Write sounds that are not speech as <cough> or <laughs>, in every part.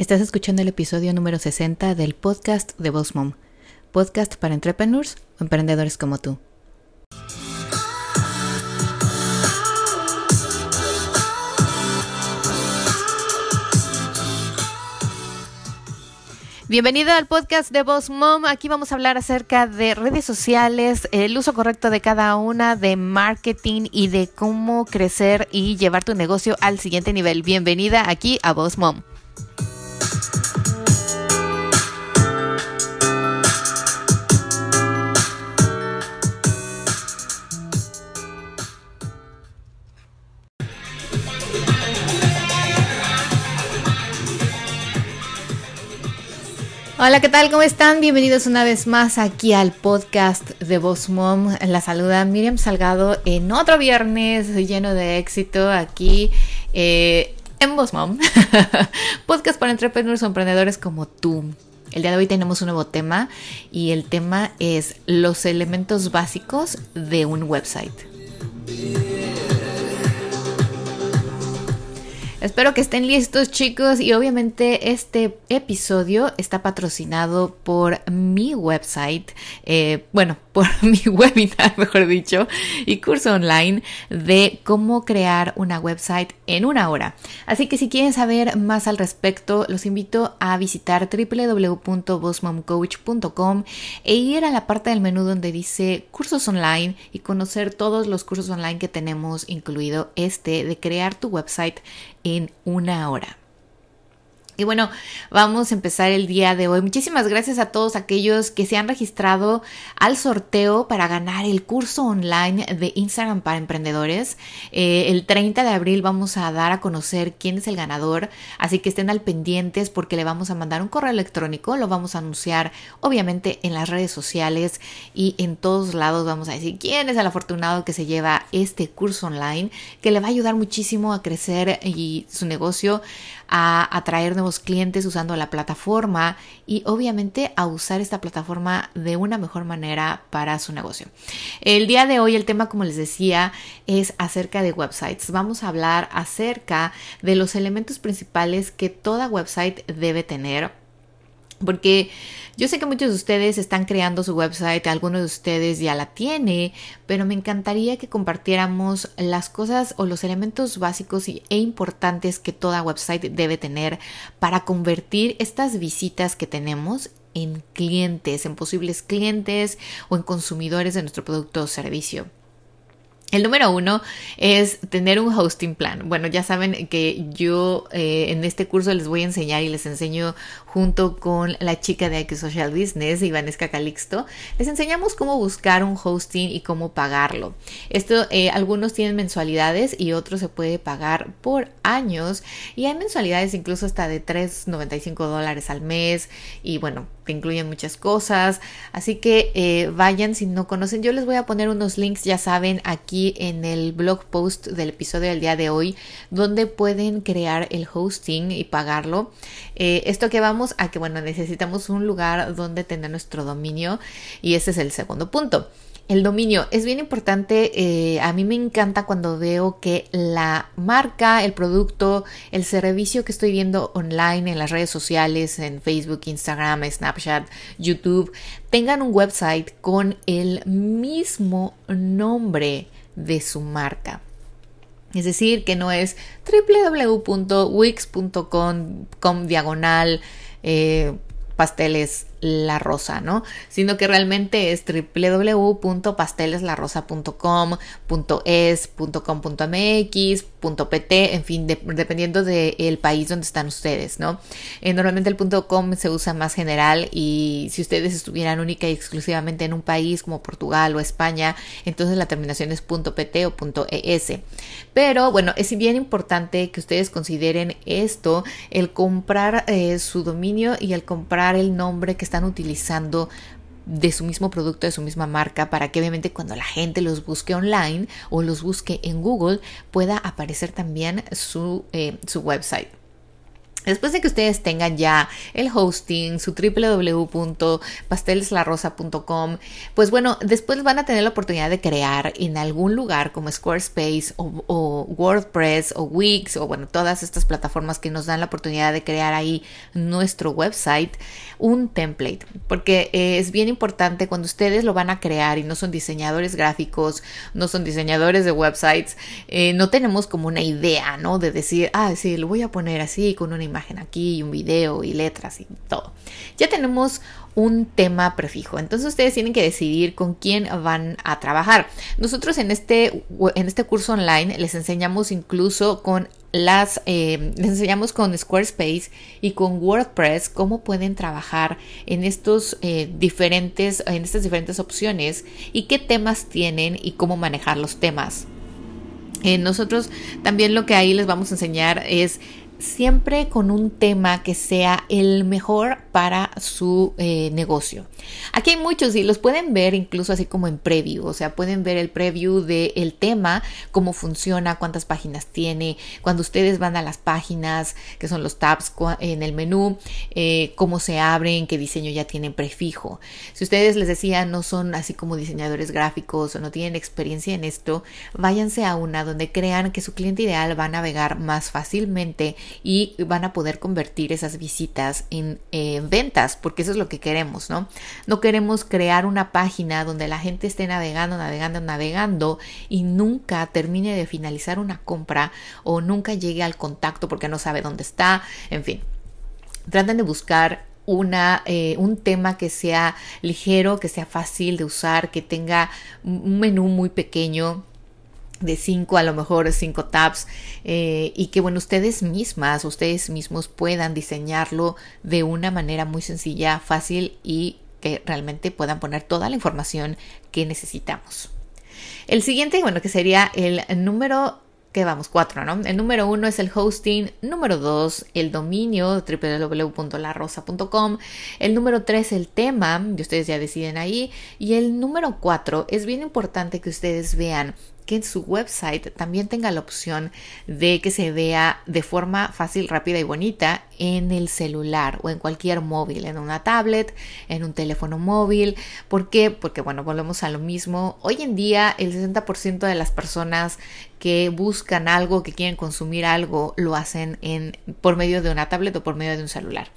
Estás escuchando el episodio número 60 del podcast de Boss Mom, podcast para entrepreneurs o emprendedores como tú. Bienvenido al podcast de Boss Mom. Aquí vamos a hablar acerca de redes sociales, el uso correcto de cada una, de marketing y de cómo crecer y llevar tu negocio al siguiente nivel. Bienvenida aquí a Boss Mom. Hola, ¿qué tal? ¿Cómo están? Bienvenidos una vez más aquí al podcast de Boss Mom. La saluda Miriam Salgado en otro viernes lleno de éxito aquí eh, en Boss Mom. <laughs> podcast para entrepreneurs o emprendedores como tú. El día de hoy tenemos un nuevo tema y el tema es los elementos básicos de un website. Espero que estén listos chicos y obviamente este episodio está patrocinado por mi website, eh, bueno, <laughs> por mi webinar, mejor dicho, y curso online de cómo crear una website en una hora. Así que si quieren saber más al respecto, los invito a visitar www.bossmomcoach.com e ir a la parte del menú donde dice cursos online y conocer todos los cursos online que tenemos, incluido este de crear tu website en una hora. Y bueno, vamos a empezar el día de hoy. Muchísimas gracias a todos aquellos que se han registrado al sorteo para ganar el curso online de Instagram para emprendedores. Eh, el 30 de abril vamos a dar a conocer quién es el ganador, así que estén al pendientes porque le vamos a mandar un correo electrónico, lo vamos a anunciar obviamente en las redes sociales y en todos lados vamos a decir quién es el afortunado que se lleva este curso online que le va a ayudar muchísimo a crecer y su negocio a atraer nuevos clientes usando la plataforma y obviamente a usar esta plataforma de una mejor manera para su negocio. El día de hoy el tema, como les decía, es acerca de websites. Vamos a hablar acerca de los elementos principales que toda website debe tener porque yo sé que muchos de ustedes están creando su website, algunos de ustedes ya la tiene, pero me encantaría que compartiéramos las cosas o los elementos básicos e importantes que toda website debe tener para convertir estas visitas que tenemos en clientes, en posibles clientes o en consumidores de nuestro producto o servicio. El número uno es tener un hosting plan. Bueno, ya saben que yo eh, en este curso les voy a enseñar y les enseño junto con la chica de X Social Business, Ivanesca Calixto, les enseñamos cómo buscar un hosting y cómo pagarlo. Esto, eh, algunos tienen mensualidades y otros se puede pagar por años y hay mensualidades incluso hasta de 3.95 dólares al mes y bueno, incluyen muchas cosas. Así que eh, vayan si no conocen. Yo les voy a poner unos links, ya saben, aquí en el blog post del episodio del día de hoy, donde pueden crear el hosting y pagarlo. Eh, esto que vamos a que, bueno, necesitamos un lugar donde tener nuestro dominio y ese es el segundo punto. El dominio es bien importante. Eh, a mí me encanta cuando veo que la marca, el producto, el servicio que estoy viendo online en las redes sociales, en Facebook, Instagram, Snapchat, YouTube, tengan un website con el mismo nombre de su marca. Es decir, que no es www.wix.com diagonal eh, pasteles la rosa, ¿no? Sino que realmente es www.pasteleslarosa.com.es.com.mx.pt, en fin, dependiendo del país donde están ustedes, ¿no? Eh, normalmente el .com se usa más general y si ustedes estuvieran única y exclusivamente en un país como Portugal o España, entonces la terminación es .pt o .es. Pero bueno, es bien importante que ustedes consideren esto, el comprar eh, su dominio y el comprar el nombre que están utilizando de su mismo producto, de su misma marca, para que obviamente cuando la gente los busque online o los busque en Google pueda aparecer también su, eh, su website. Después de que ustedes tengan ya el hosting, su www.pasteleslarrosa.com, pues bueno, después van a tener la oportunidad de crear en algún lugar como Squarespace o, WordPress o Wix o bueno, todas estas plataformas que nos dan la oportunidad de crear ahí nuestro website, un template, porque eh, es bien importante cuando ustedes lo van a crear y no son diseñadores gráficos, no son diseñadores de websites, eh, no tenemos como una idea, ¿no? De decir, ah, sí, lo voy a poner así con una imagen aquí, un video y letras y todo. Ya tenemos un tema prefijo. Entonces ustedes tienen que decidir con quién van a trabajar. Nosotros en este, en este curso online les enseñamos incluso con las eh, les enseñamos con Squarespace y con WordPress cómo pueden trabajar en estos eh, diferentes en estas diferentes opciones y qué temas tienen y cómo manejar los temas. Eh, nosotros también lo que ahí les vamos a enseñar es siempre con un tema que sea el mejor para su eh, negocio. Aquí hay muchos y los pueden ver incluso así como en preview, o sea, pueden ver el preview del tema, cómo funciona, cuántas páginas tiene, cuando ustedes van a las páginas, que son los tabs en el menú, eh, cómo se abren, qué diseño ya tienen prefijo. Si ustedes les decía no son así como diseñadores gráficos o no tienen experiencia en esto, váyanse a una donde crean que su cliente ideal va a navegar más fácilmente y van a poder convertir esas visitas en ventas, porque eso es lo que queremos, ¿no? No queremos crear una página donde la gente esté navegando, navegando, navegando y nunca termine de finalizar una compra o nunca llegue al contacto porque no sabe dónde está, en fin. Traten de buscar una, eh, un tema que sea ligero, que sea fácil de usar, que tenga un menú muy pequeño, de cinco, a lo mejor cinco tabs, eh, y que bueno, ustedes mismas, ustedes mismos puedan diseñarlo de una manera muy sencilla, fácil y que realmente puedan poner toda la información que necesitamos. El siguiente, bueno, que sería el número que vamos, cuatro, ¿no? El número uno es el hosting, número dos, el dominio www.larrosa.com, el número tres, el tema, y ustedes ya deciden ahí, y el número cuatro, es bien importante que ustedes vean que en su website también tenga la opción de que se vea de forma fácil, rápida y bonita en el celular o en cualquier móvil, en una tablet, en un teléfono móvil. ¿Por qué? Porque bueno, volvemos a lo mismo. Hoy en día el 60% de las personas que buscan algo, que quieren consumir algo, lo hacen en, por medio de una tablet o por medio de un celular.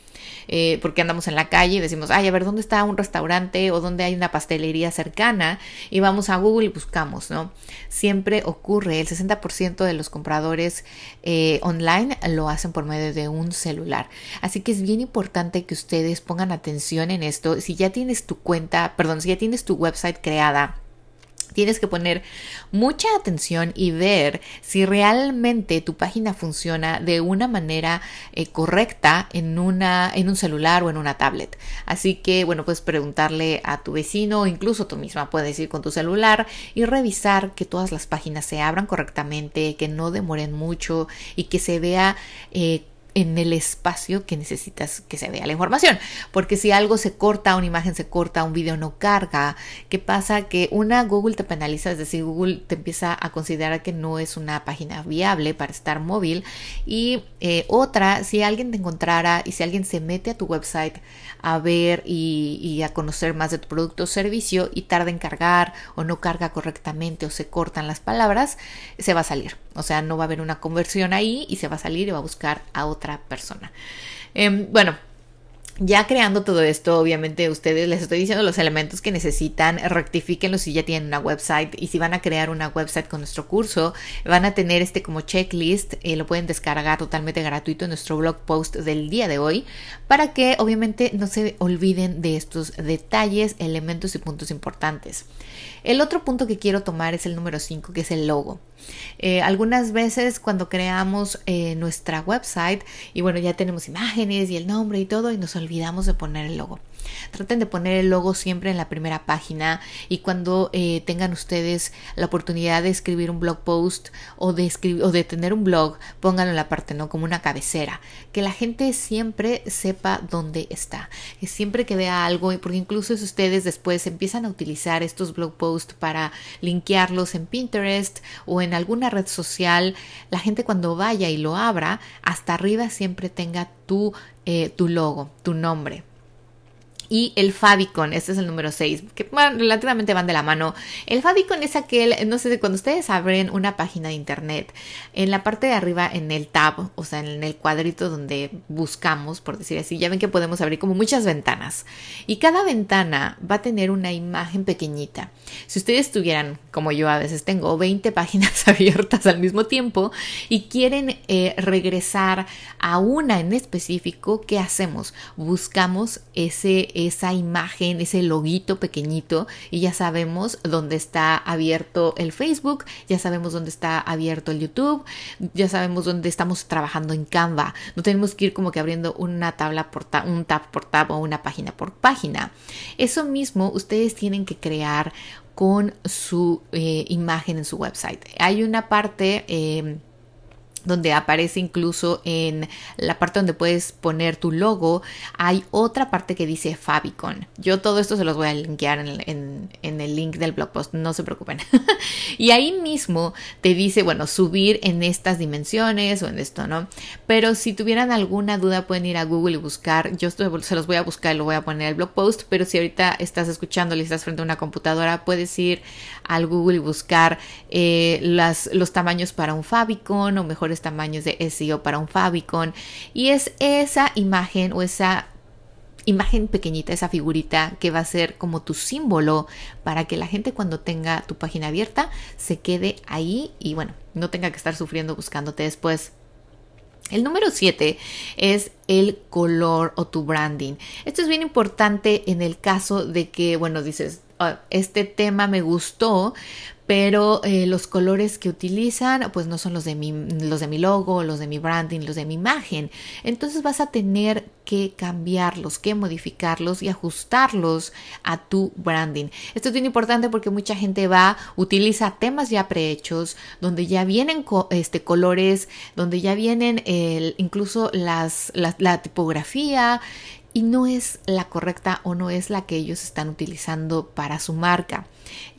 Eh, porque andamos en la calle y decimos, ay, a ver, ¿dónde está un restaurante o dónde hay una pastelería cercana? Y vamos a Google y buscamos, ¿no? Siempre ocurre, el 60% de los compradores eh, online lo hacen por medio de un celular. Así que es bien importante que ustedes pongan atención en esto. Si ya tienes tu cuenta, perdón, si ya tienes tu website creada, Tienes que poner mucha atención y ver si realmente tu página funciona de una manera eh, correcta en, una, en un celular o en una tablet. Así que, bueno, puedes preguntarle a tu vecino o incluso tú misma puedes ir con tu celular y revisar que todas las páginas se abran correctamente, que no demoren mucho y que se vea eh, en el espacio que necesitas que se vea la información. Porque si algo se corta, una imagen se corta, un video no carga, ¿qué pasa? Que una Google te penaliza, es decir, Google te empieza a considerar que no es una página viable para estar móvil. Y eh, otra, si alguien te encontrara y si alguien se mete a tu website a ver y, y a conocer más de tu producto o servicio y tarda en cargar o no carga correctamente o se cortan las palabras, se va a salir. O sea, no va a haber una conversión ahí y se va a salir y va a buscar a otra persona. Em, bueno, ya creando todo esto, obviamente ustedes les estoy diciendo los elementos que necesitan, rectifíquenlo si ya tienen una website y si van a crear una website con nuestro curso, van a tener este como checklist, eh, lo pueden descargar totalmente gratuito en nuestro blog post del día de hoy para que obviamente no se olviden de estos detalles, elementos y puntos importantes. El otro punto que quiero tomar es el número 5, que es el logo. Eh, algunas veces cuando creamos eh, nuestra website y bueno, ya tenemos imágenes y el nombre y todo y nos olvidamos de poner el logo. Traten de poner el logo siempre en la primera página y cuando eh, tengan ustedes la oportunidad de escribir un blog post o de, o de tener un blog, pónganlo en la parte, ¿no? Como una cabecera. Que la gente siempre sepa dónde está. Que siempre que vea algo, porque incluso si ustedes después empiezan a utilizar estos blog posts para linkearlos en Pinterest o en alguna red social, la gente cuando vaya y lo abra, hasta arriba siempre tenga tu, eh, tu logo, tu nombre y el favicon, este es el número 6, que relativamente van de la mano. El favicon es aquel, no sé, cuando ustedes abren una página de internet, en la parte de arriba, en el tab, o sea, en el cuadrito donde buscamos, por decir así, ya ven que podemos abrir como muchas ventanas. Y cada ventana va a tener una imagen pequeñita. Si ustedes tuvieran, como yo a veces tengo, 20 páginas <laughs> abiertas al mismo tiempo y quieren eh, regresar a una en específico, ¿qué hacemos? Buscamos ese esa imagen, ese loguito pequeñito y ya sabemos dónde está abierto el Facebook, ya sabemos dónde está abierto el YouTube, ya sabemos dónde estamos trabajando en Canva. No tenemos que ir como que abriendo una tabla por un tab por tab o una página por página. Eso mismo ustedes tienen que crear con su eh, imagen en su website. Hay una parte... Eh, donde aparece incluso en la parte donde puedes poner tu logo, hay otra parte que dice Fabicon. Yo todo esto se los voy a linkear en, el link del blog post, no se preocupen. <laughs> y ahí mismo te dice, bueno, subir en estas dimensiones o en esto, ¿no? Pero si tuvieran alguna duda pueden ir a Google y buscar, yo se los voy a buscar y lo voy a poner en el blog post, pero si ahorita estás escuchando y estás frente a una computadora, puedes ir al Google y buscar eh, las, los tamaños para un Fabicon o mejor tamaños de SEO para un favicon y es esa imagen o esa imagen pequeñita, esa figurita que va a ser como tu símbolo para que la gente cuando tenga tu página abierta se quede ahí y bueno, no tenga que estar sufriendo buscándote después. El número 7 es el color o tu branding. Esto es bien importante en el caso de que, bueno, dices, ah, este tema me gustó, pero eh, los colores que utilizan pues no son los de mi los de mi logo, los de mi branding, los de mi imagen. Entonces vas a tener que cambiarlos, que modificarlos y ajustarlos a tu branding. Esto es bien importante porque mucha gente va, utiliza temas ya prehechos, donde ya vienen este, colores, donde ya vienen incluso las, la tipografía y no es la correcta o no es la que ellos están utilizando para su marca.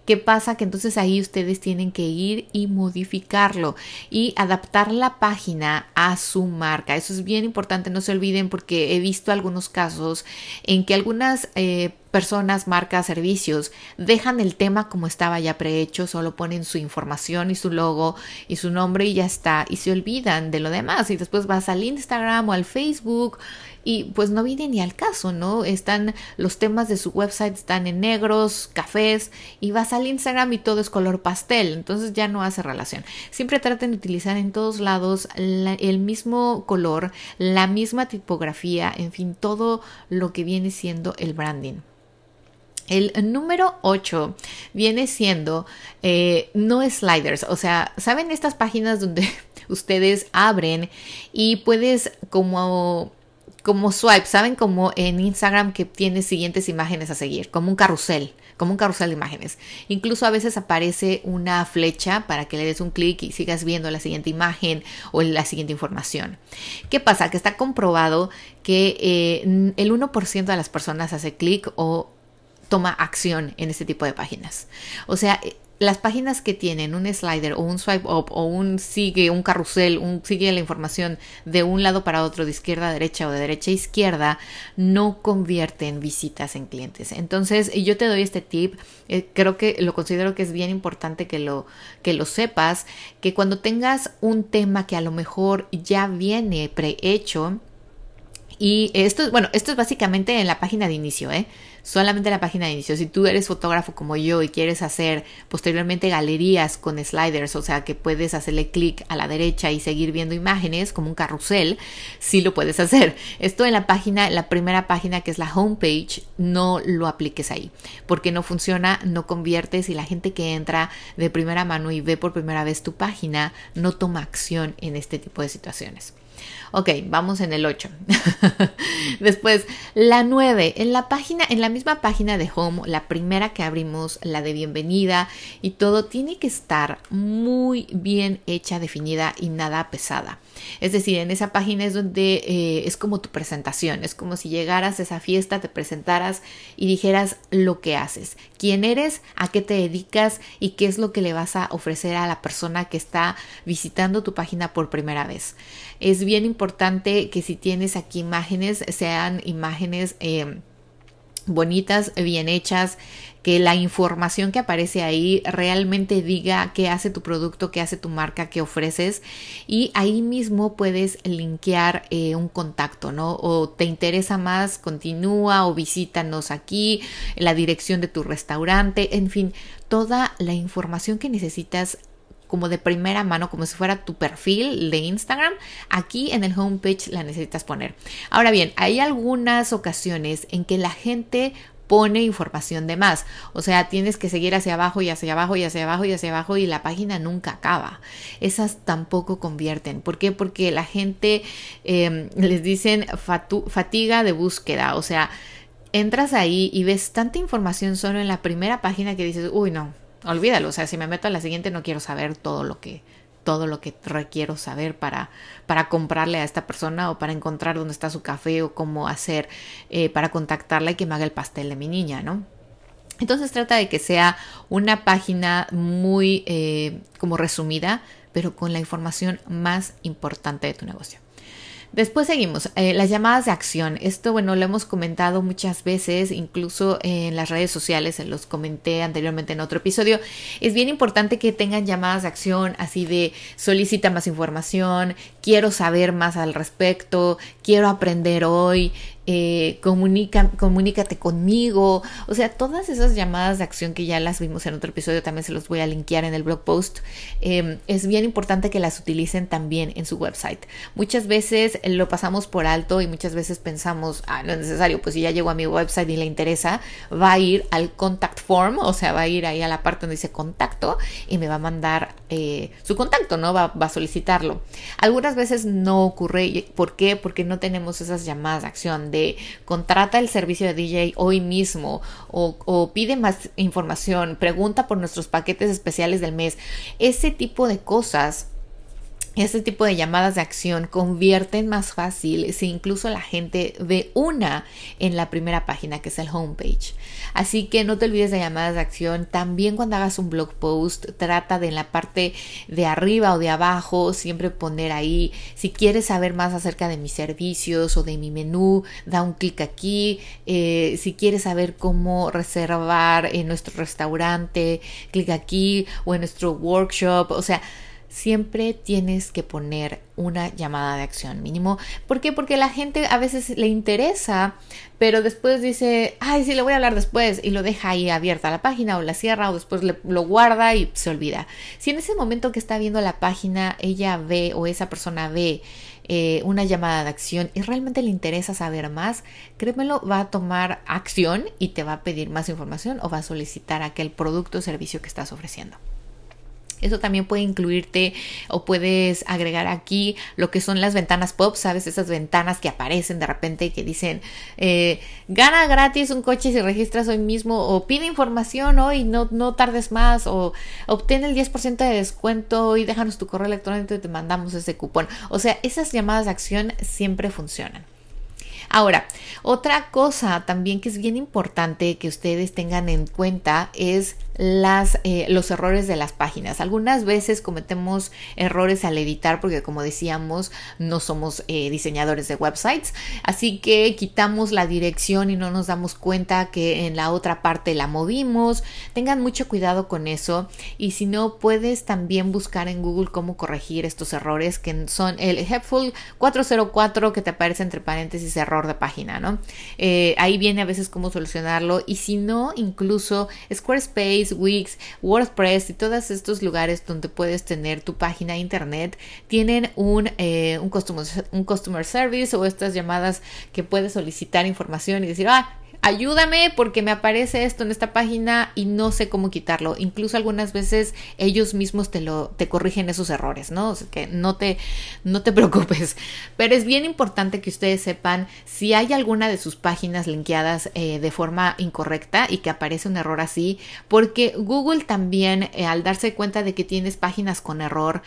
¿Qué pasa? Que entonces ahí ustedes tienen que ir y modificarlo y adaptar la página a su marca. Eso es bien importante, no se olviden porque he visto algunos casos en que algunas eh, personas, marcas, servicios dejan el tema como estaba ya prehecho, solo ponen su información y su logo y su nombre y ya está y se olvidan de lo demás y después vas al Instagram o al Facebook y pues no viene ni al caso, ¿no? Están los temas de su website están en negros, cafés y vas al Instagram y todo es color pastel, entonces ya no hace relación. Siempre traten de utilizar en todos lados el mismo color, la misma tipografía, en fin, todo lo que viene siendo el branding. El número 8 viene siendo eh, no sliders, o sea, ¿saben estas páginas donde <laughs> ustedes abren y puedes como como swipe, ¿saben? Como en Instagram que tiene siguientes imágenes a seguir, como un carrusel, como un carrusel de imágenes. Incluso a veces aparece una flecha para que le des un clic y sigas viendo la siguiente imagen o la siguiente información. ¿Qué pasa? Que está comprobado que eh, el 1% de las personas hace clic o toma acción en este tipo de páginas. O sea, las páginas que tienen un slider o un swipe up o un sigue, un carrusel, un sigue la información de un lado para otro, de izquierda a derecha o de derecha a izquierda, no convierten visitas en clientes. Entonces, yo te doy este tip, eh, creo que lo considero que es bien importante que lo, que lo sepas, que cuando tengas un tema que a lo mejor ya viene prehecho, y esto, bueno, esto es básicamente en la página de inicio, ¿eh? Solamente en la página de inicio. Si tú eres fotógrafo como yo y quieres hacer posteriormente galerías con sliders, o sea que puedes hacerle clic a la derecha y seguir viendo imágenes como un carrusel, sí lo puedes hacer. Esto en la página, la primera página que es la homepage, no lo apliques ahí, porque no funciona, no conviertes y la gente que entra de primera mano y ve por primera vez tu página no toma acción en este tipo de situaciones. Ok, vamos en el 8. <laughs> Después, la 9. En la página, en la misma página de Home, la primera que abrimos, la de bienvenida y todo, tiene que estar muy bien hecha, definida y nada pesada. Es decir, en esa página es donde eh, es como tu presentación, es como si llegaras a esa fiesta, te presentaras y dijeras lo que haces, quién eres, a qué te dedicas y qué es lo que le vas a ofrecer a la persona que está visitando tu página por primera vez. Es bien importante que si tienes aquí imágenes, sean imágenes... Eh, bonitas, bien hechas, que la información que aparece ahí realmente diga qué hace tu producto, qué hace tu marca, qué ofreces y ahí mismo puedes linkear eh, un contacto, ¿no? O te interesa más, continúa o visítanos aquí, la dirección de tu restaurante, en fin, toda la información que necesitas como de primera mano, como si fuera tu perfil de Instagram, aquí en el homepage la necesitas poner. Ahora bien, hay algunas ocasiones en que la gente pone información de más. O sea, tienes que seguir hacia abajo y hacia abajo y hacia abajo y hacia abajo y la página nunca acaba. Esas tampoco convierten. ¿Por qué? Porque la gente em, les dicen fatiga de búsqueda. O sea, entras ahí y ves tanta información solo en la primera página que dices, uy, no, olvídalo, o sea, si me meto a la siguiente no quiero saber todo lo que todo lo que requiero saber para, para comprarle a esta persona o para encontrar dónde está su café o cómo hacer eh, para contactarla y que me haga el pastel de mi niña, ¿no? Entonces trata de que sea una página muy eh, como resumida, pero con la información más importante de tu negocio. Después seguimos, eh, las llamadas de acción. Esto, bueno, lo hemos comentado muchas veces, incluso en las redes sociales, se los comenté anteriormente en otro episodio. Es bien importante que tengan llamadas de acción, así de solicita más información, quiero saber más al respecto, quiero aprender hoy, eh, comunica, comunícate conmigo, o sea, todas esas llamadas de acción que ya las vimos en otro episodio, también se los voy a linkear en el blog post, em, es bien importante que las utilicen también en su website. Muchas veces lo pasamos por alto y muchas veces pensamos, ah, no es necesario, pues si ya llegó a mi website y le interesa, va a ir al contact form, o sea, va a ir ahí a la parte donde dice contacto y me va a mandar eh, su contacto, ¿no? Va, va a solicitarlo. Algunas veces no ocurre, ¿por qué? Porque no tenemos esas llamadas de acción de contrata el servicio de DJ hoy mismo o, pide más información, pregunta por nuestros paquetes especiales del mes. Ese tipo de cosas este tipo de llamadas de acción convierten más fácil si incluso la gente ve una en la primera página que es el homepage. Así que no te olvides de llamadas de acción. También cuando hagas un blog post, trata de en la parte de arriba o de abajo siempre poner ahí si quieres saber más acerca de mis servicios o de mi menú, da un clic aquí. Eh, si quieres saber cómo reservar en nuestro restaurante, clic aquí o en nuestro workshop. O sea, siempre tienes que poner una llamada de acción mínimo. ¿Por qué? Porque la gente a veces le interesa, pero después dice, ay, sí, le voy a hablar después y lo deja ahí abierta la página o la cierra o después lo guarda y se olvida. Si en ese momento que está viendo la página ella ve o esa persona ve eh, una llamada de acción y realmente le interesa saber más, créemelo, va a tomar acción y te va a pedir más información o va a solicitar aquel producto o servicio que estás ofreciendo. Eso también puede incluirte o puedes agregar aquí lo que son las ventanas pop, ¿sabes? Esas ventanas que aparecen de repente que dicen, eh, gana gratis un coche si registras hoy mismo o pide información hoy, no, no tardes más o obtén el 10% de descuento y déjanos tu correo electrónico y te mandamos ese cupón. O sea, esas llamadas de acción siempre funcionan. Ahora, otra cosa también que es bien importante que ustedes tengan en cuenta es las, eh, los errores de las páginas. Algunas veces cometemos errores al editar porque como decíamos no somos eh, diseñadores de websites, así que quitamos la dirección y no nos damos cuenta que en la otra parte la movimos. Tengan mucho cuidado con eso y si no puedes también buscar en Google cómo corregir estos errores que son el Helpful 404 que te aparece entre paréntesis error de página, ¿no? Eh, ahí viene a veces cómo solucionarlo y si no incluso Squarespace Wix, WordPress y todos estos lugares donde puedes tener tu página de internet tienen un, eh, un, customer, un customer service o estas llamadas que puedes solicitar información y decir, ah, ayúdame porque me aparece esto en esta página y no sé cómo quitarlo. Incluso algunas veces ellos mismos te lo te corrigen esos errores, ¿no? O sea, que no te no te <laughs> preocupes. Pero es bien importante que ustedes sepan si hay alguna de sus páginas linkeadas eh, de forma incorrecta y que aparece un error así, porque Google también eh, al darse cuenta de que tienes páginas con error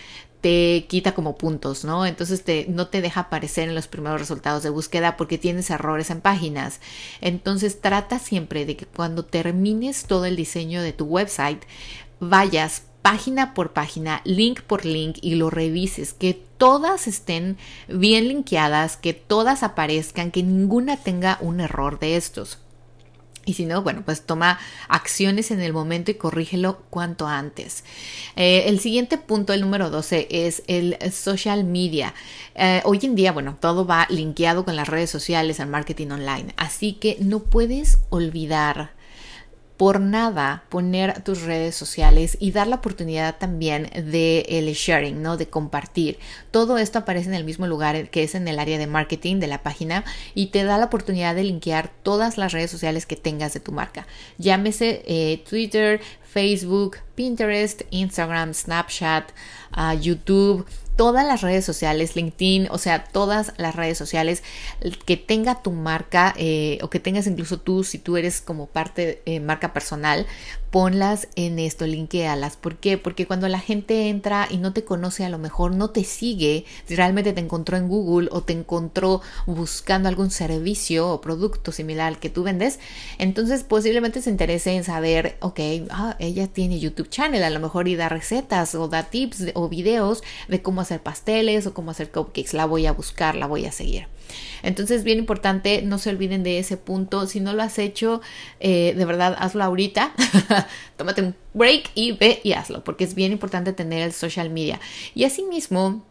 te quita como puntos, ¿no? Entonces te, no te deja aparecer en los primeros resultados de búsqueda porque tienes errores en páginas. Entonces trata siempre de que cuando termines todo el diseño de tu website, vayas página por página, link por link y lo revises, que todas estén bien linkeadas, que todas aparezcan, que ninguna tenga un error de estos. Y si no, bueno, pues toma acciones en el momento y corrígelo cuanto antes. Eh, el siguiente punto, el número 12, es el social media. Eh, hoy en día, bueno, todo va linkeado con las redes sociales, al marketing online. Así que no puedes olvidar por nada poner tus redes sociales y dar la oportunidad también de el sharing, ¿no? De compartir. Todo esto aparece en el mismo lugar que es en el área de marketing de la página y te da la oportunidad de linkear todas las redes sociales que tengas de tu marca. Llámese eh, Twitter, Facebook, Pinterest, Instagram, Snapchat, ah, YouTube todas las redes sociales, LinkedIn, o sea, todas las redes sociales que tenga tu marca eh, o que tengas incluso tú, si tú eres como parte eh, marca personal, ponlas en esto, linkealas. ¿Por qué? Porque cuando la gente entra y no te conoce, a lo mejor no te sigue, realmente te encontró en Google o te encontró buscando algún servicio o producto similar al que tú vendes, entonces posiblemente se interese en saber, ok, ah, ella tiene YouTube channel, a lo mejor y da recetas o da tips o videos de cómo hacer pasteles o cómo hacer cupcakes. La voy a buscar, la voy a seguir. Entonces, bien importante, no se olviden de ese punto. Si no lo has hecho, eh, de verdad, hazlo ahorita. <laughs> Tómate un break y ve y hazlo, porque es bien importante tener el social media. Y asimismo,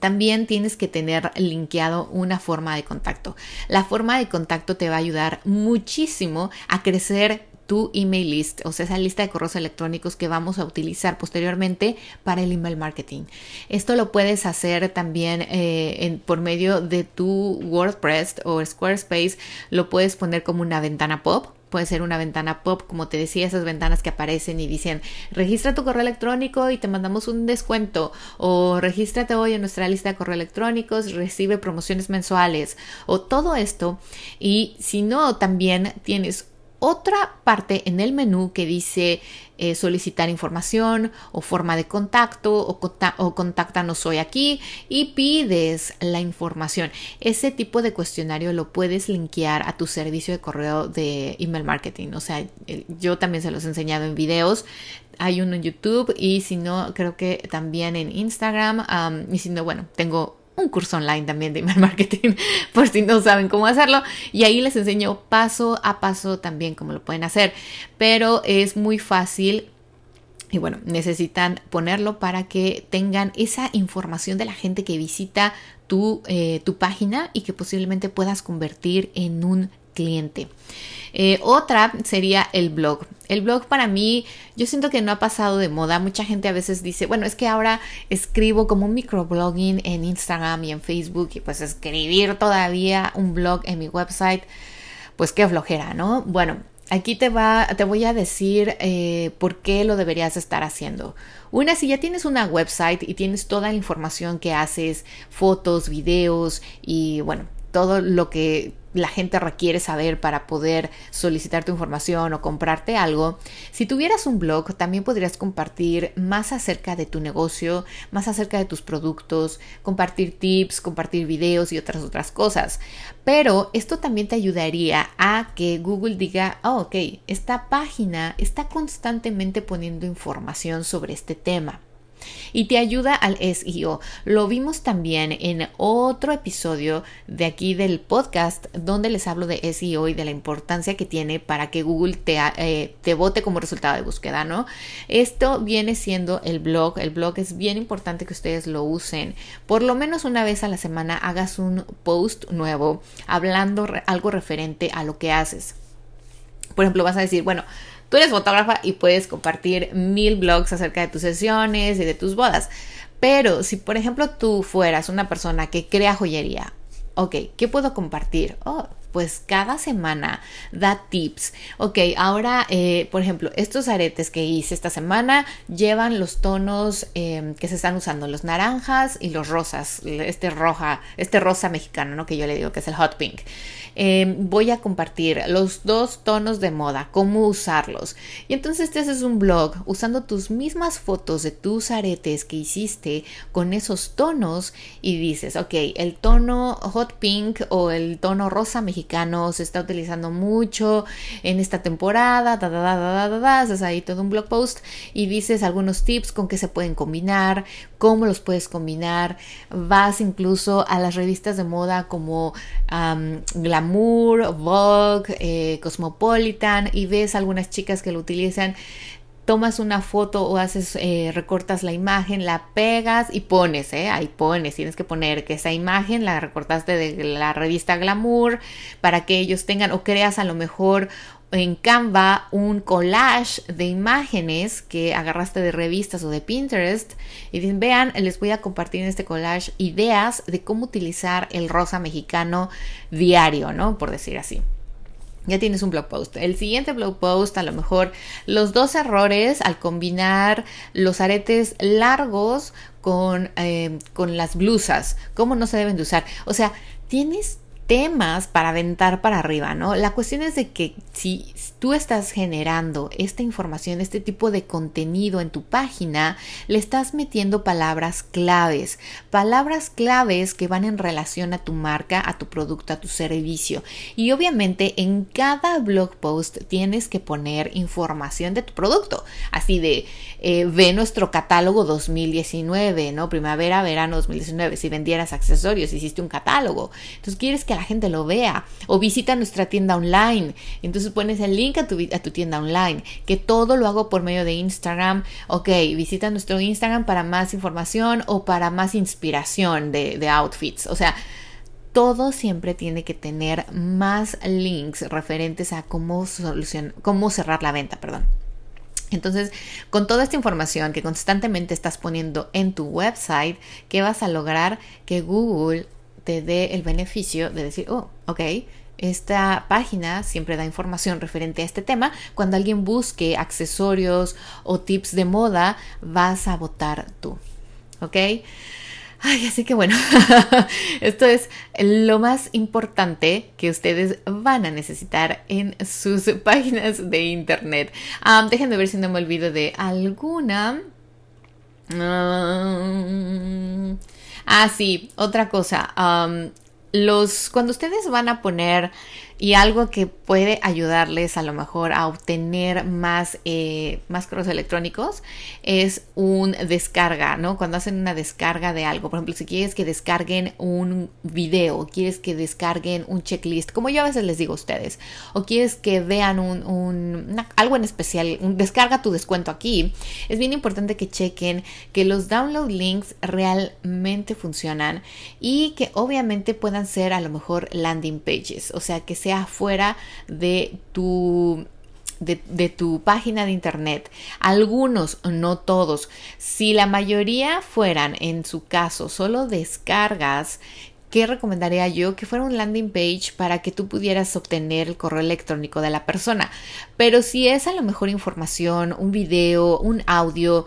también tienes que tener linkeado una forma de contacto. La forma de contacto te va a ayudar muchísimo a crecer tu email list, o sea, esa lista de correos electrónicos que vamos a utilizar posteriormente para el email marketing. Esto lo puedes hacer también eh, por medio de tu WordPress o Squarespace, lo puedes poner como una ventana pop. Puede ser una ventana pop, como te decía, esas ventanas que aparecen y dicen, registra tu correo electrónico y te mandamos un descuento. O regístrate hoy en nuestra lista de correos electrónicos, recibe promociones mensuales. O todo esto. Y si no, también tienes otra parte en el menú que dice eh, solicitar información o forma de contacto o, o contáctanos hoy aquí y pides la información. Ese tipo de cuestionario lo puedes linkear a tu servicio de correo de email marketing. O sea, yo también se los he enseñado en videos. Hay uno en YouTube y si no, creo que también en Instagram. y si no, bueno, tengo un curso online también de email <laughs> marketing por si no saben cómo hacerlo y ahí les enseño paso a paso también cómo lo pueden hacer. Pero es muy fácil y bueno, necesitan ponerlo para que tengan esa información de la gente que visita tu, eh, tu página y que posiblemente puedas convertir en un cliente. Eh, otra sería el blog. El blog para mí, yo siento que no ha pasado de moda. Mucha gente a veces dice, bueno, es que ahora escribo como un microblogging en Instagram y en Facebook y pues escribir todavía un blog en mi website, pues qué flojera, ¿no? Bueno, aquí te va, te voy a decir eh, por qué lo deberías estar haciendo. Una, si ya tienes una website y tienes toda la información que haces, fotos, videos y bueno, todo lo que la gente requiere saber para poder solicitar tu información o comprarte algo, si tuvieras un blog también podrías compartir más acerca de tu negocio, más acerca de tus productos, compartir tips, compartir videos y otras otras cosas. Pero esto también te ayudaría a que Google diga, oh, ok, esta página está constantemente poniendo información sobre este tema y te ayuda al SEO. Lo vimos también en otro episodio de aquí del podcast donde les hablo de SEO y de la importancia que tiene para que Google te, eh, te vote como resultado de búsqueda, ¿no? Esto viene siendo el blog. El blog es bien importante que ustedes lo usen. Por lo menos una vez a la semana hagas un post nuevo hablando algo referente a lo que haces. Por ejemplo, vas a decir, bueno, Tú eres fotógrafa y puedes compartir mil blogs acerca de tus sesiones y de tus bodas. Pero si, por ejemplo, tú fueras una persona que crea joyería, ok, ¿qué puedo compartir? Oh, pues cada semana da tips. Ok, ahora, eh, por ejemplo, estos aretes que hice esta semana llevan los tonos em, que se están usando, los naranjas y los rosas, este roja, este rosa mexicano, ¿no? Que yo le digo que es el hot pink. Em, voy a compartir los dos tonos de moda, cómo usarlos. Y entonces te haces un blog usando tus mismas fotos de tus aretes que hiciste con esos tonos y dices, ok, el tono hot pink o el tono rosa mexicano se está utilizando mucho en esta temporada, da, da, da, da, da, da, haces ahí todo un blog post y dices algunos tips con qué se pueden combinar, cómo los puedes combinar, vas incluso a las revistas de moda como Glamour, Vogue, eh, Cosmopolitan y ves algunas chicas que lo utilizan tomas una foto o haces, eh, recortas la imagen, la pegas y pones, ¿eh? ahí pones, tienes que poner que esa imagen la recortaste de la revista Glamour para que ellos tengan o creas a lo mejor en Canva un collage de imágenes que agarraste de revistas o de Pinterest y dicen, vean, les voy a compartir en este collage ideas de cómo utilizar el rosa mexicano diario, ¿no? Por decir así ya tienes un blog post. El siguiente blog post, a lo mejor los dos errores al combinar los aretes largos con, eh, con las blusas, cómo no se deben de usar. O sea, tienes temas para aventar para arriba, ¿no? La cuestión es de que si tú estás generando esta información, este tipo de contenido en tu página, le estás metiendo palabras claves, palabras claves que van en relación a tu marca, a tu producto, a tu servicio. Y obviamente en cada blog post tienes que poner información de tu producto, así de eh, ve nuestro catálogo 2019, ¿no? Primavera, verano 2019, si vendieras accesorios, hiciste un catálogo. Entonces quieres que la gente lo vea o visita nuestra tienda online. Entonces pones el link a tu, a tu tienda online, que todo lo hago por medio de Instagram. Ok, visita nuestro Instagram para más información o para más inspiración de, de outfits. O sea, todo siempre tiene que tener más links referentes a cómo, solucionar, cómo cerrar la venta, perdón. Entonces, con toda esta información que constantemente estás poniendo en tu website, ¿qué vas a lograr? Que Google te dé el beneficio de decir, oh, ok, esta página siempre da información referente a este tema. Cuando alguien busque accesorios o tips de moda, vas a votar tú. ¿Ok? Ay, así que bueno, <laughs> esto es lo más importante que ustedes van a necesitar en sus <laughs> páginas de internet. Um, dejen de ver si no me olvido de alguna. Ah, sí, otra cosa. los, cuando ustedes van a poner y algo que puede ayudarles a lo mejor a obtener más, eh, más correos electrónicos es un descarga, ¿no? Cuando hacen una descarga de algo, por ejemplo, si quieres que descarguen un video, quieres que descarguen un checklist, como yo a veces les digo a ustedes, o quieres que vean un, algo en especial, descarga tu descuento aquí, es bien importante que chequen que los download links realmente funcionan y que obviamente puedan ser a lo mejor landing pages, o sea, que sea fuera de tu de, tu página de internet. Algunos, no todos. Si la mayoría fueran, en su caso, solo descargas, ¿qué recomendaría yo? Que fuera un landing page para que tú pudieras obtener el correo electrónico de la persona. Pero si es a lo mejor información, un video, un audio,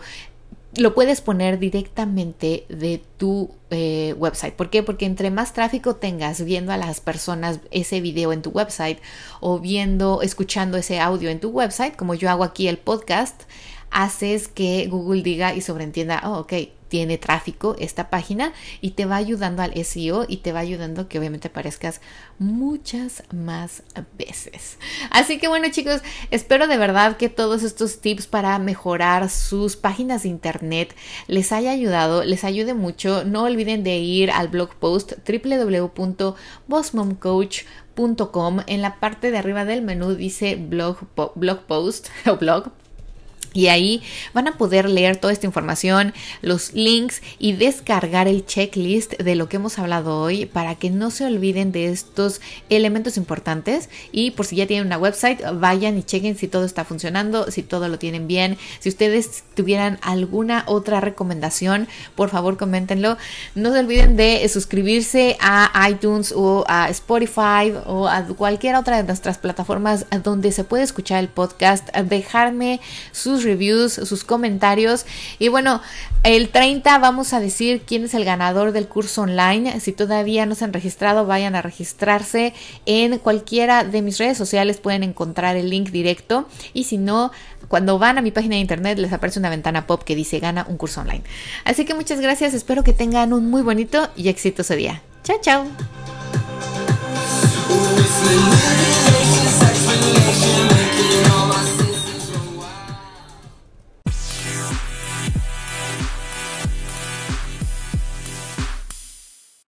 lo puedes poner directamente de tu eh, website. ¿Por qué? Porque entre más tráfico tengas viendo a las personas ese video en tu website o viendo, escuchando ese audio en tu website, como yo hago aquí el podcast, haces que Google diga y sobreentienda, oh, ok, tiene tráfico esta página y te va ayudando al SEO y te va ayudando que obviamente aparezcas muchas más veces. Así que bueno chicos, espero de verdad que todos estos tips para mejorar sus páginas de internet les haya ayudado, les ayude mucho. No olviden de ir al blog post www.bossmomcoach.com en la parte de arriba del menú dice blog, blog post <laughs> o blog Y ahí van a poder leer toda esta información, los links y descargar el checklist de lo que hemos hablado hoy para que no se olviden de estos elementos importantes. Y por si ya tienen una website, vayan y chequen si todo está funcionando, si todo lo tienen bien. Si ustedes tuvieran alguna otra recomendación, por favor coméntenlo. No se olviden de suscribirse a iTunes o a Spotify o a cualquier otra de nuestras plataformas donde se puede escuchar el podcast. Dejarme sus reviews, sus comentarios. Y bueno, el 30 vamos a decir quién es el ganador del curso online. Si todavía no se han registrado, vayan a registrarse en cualquiera de mis redes sociales. Pueden encontrar el link directo. Y si no, cuando van a mi página de internet les aparece una ventana pop que dice gana un curso online. Así que muchas gracias. Espero que tengan un muy bonito y exitoso día. Chao, chao.